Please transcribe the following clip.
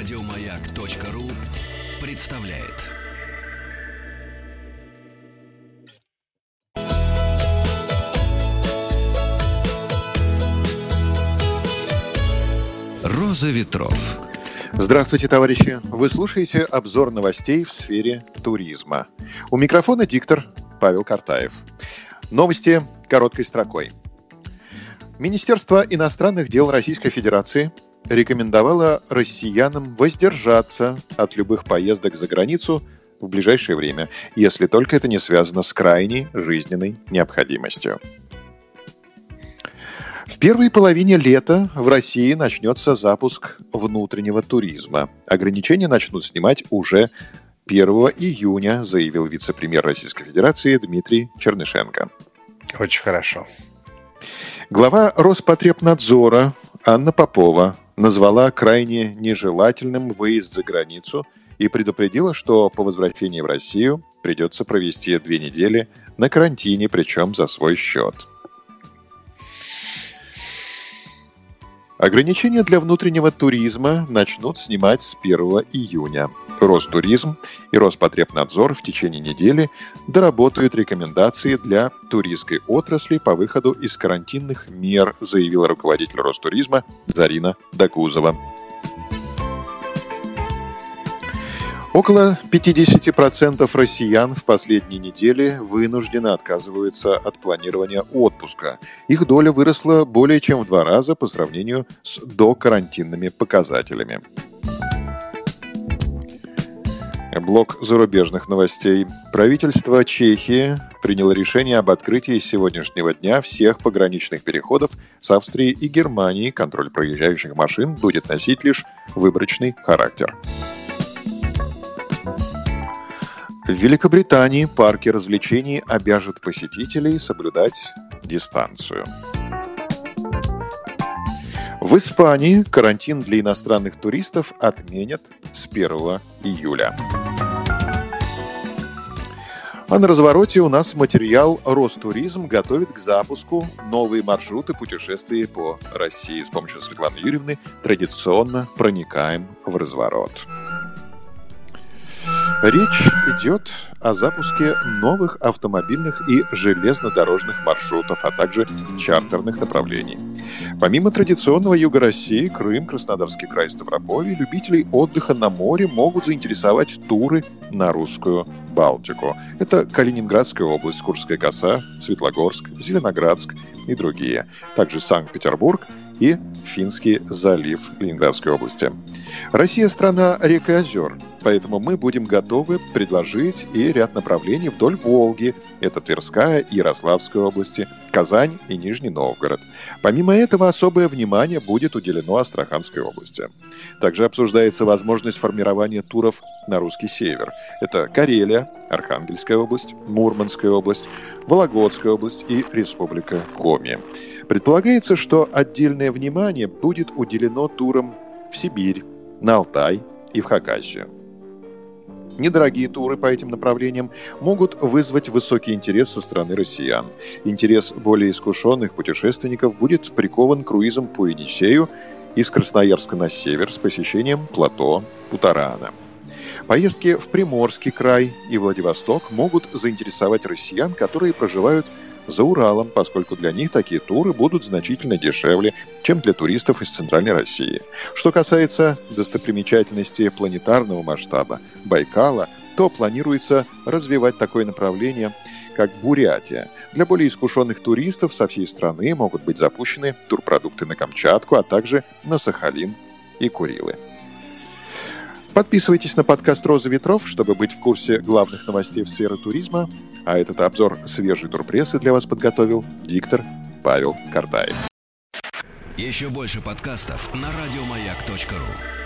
Радиомаяк.ру представляет. Роза ветров. Здравствуйте, товарищи! Вы слушаете обзор новостей в сфере туризма. У микрофона диктор Павел Картаев. Новости короткой строкой. Министерство иностранных дел Российской Федерации рекомендовало россиянам воздержаться от любых поездок за границу в ближайшее время, если только это не связано с крайней жизненной необходимостью. В первой половине лета в России начнется запуск внутреннего туризма. Ограничения начнут снимать уже 1 июня, заявил вице-премьер Российской Федерации Дмитрий Чернышенко. Очень хорошо. Глава Роспотребнадзора Анна Попова назвала крайне нежелательным выезд за границу и предупредила, что по возвращении в Россию придется провести две недели на карантине, причем за свой счет. Ограничения для внутреннего туризма начнут снимать с 1 июня. Ростуризм и Роспотребнадзор в течение недели доработают рекомендации для туристской отрасли по выходу из карантинных мер, заявила руководитель Ростуризма Зарина Докузова. Около 50% россиян в последние недели вынуждены отказываются от планирования отпуска. Их доля выросла более чем в два раза по сравнению с докарантинными показателями. Блок зарубежных новостей. Правительство Чехии приняло решение об открытии с сегодняшнего дня всех пограничных переходов с Австрией и Германией. Контроль проезжающих машин будет носить лишь выборочный характер. В Великобритании парки развлечений обяжут посетителей соблюдать дистанцию. В Испании карантин для иностранных туристов отменят с 1 июля. А на развороте у нас материал «Ростуризм» готовит к запуску новые маршруты путешествий по России. С помощью Светланы Юрьевны традиционно проникаем в разворот. Речь идет о запуске новых автомобильных и железнодорожных маршрутов, а также чартерных направлений. Помимо традиционного юга России, Крым, Краснодарский край, Ставрополье, любителей отдыха на море могут заинтересовать туры на русскую Балтику. Это Калининградская область, Курская коса, Светлогорск, Зеленоградск и другие. Также Санкт-Петербург и Финский залив Ленинградской области. Россия – страна рек и озер, поэтому мы будем готовы предложить и ряд направлений вдоль Волги. Это Тверская и Ярославская области, Казань и Нижний Новгород. Помимо этого, особое внимание будет уделено Астраханской области. Также обсуждается возможность формирования туров на русский север. Это Карелия, Архангельская область, Мурманская область, Вологодская область и Республика Коми. Предполагается, что отдельное внимание будет уделено турам в Сибирь, на Алтай и в Хакасию. Недорогие туры по этим направлениям могут вызвать высокий интерес со стороны россиян. Интерес более искушенных путешественников будет прикован круизом по Енисею из Красноярска на север с посещением плато Путарана. Поездки в Приморский край и Владивосток могут заинтересовать россиян, которые проживают за Уралом, поскольку для них такие туры будут значительно дешевле, чем для туристов из Центральной России. Что касается достопримечательностей планетарного масштаба Байкала, то планируется развивать такое направление, как Бурятия. Для более искушенных туристов со всей страны могут быть запущены турпродукты на Камчатку, а также на Сахалин и Курилы. Подписывайтесь на подкаст «Роза ветров», чтобы быть в курсе главных новостей в сфере туризма. А этот обзор свежей турпрессы для вас подготовил диктор Павел Картаев. Еще больше подкастов на радиомаяк.ру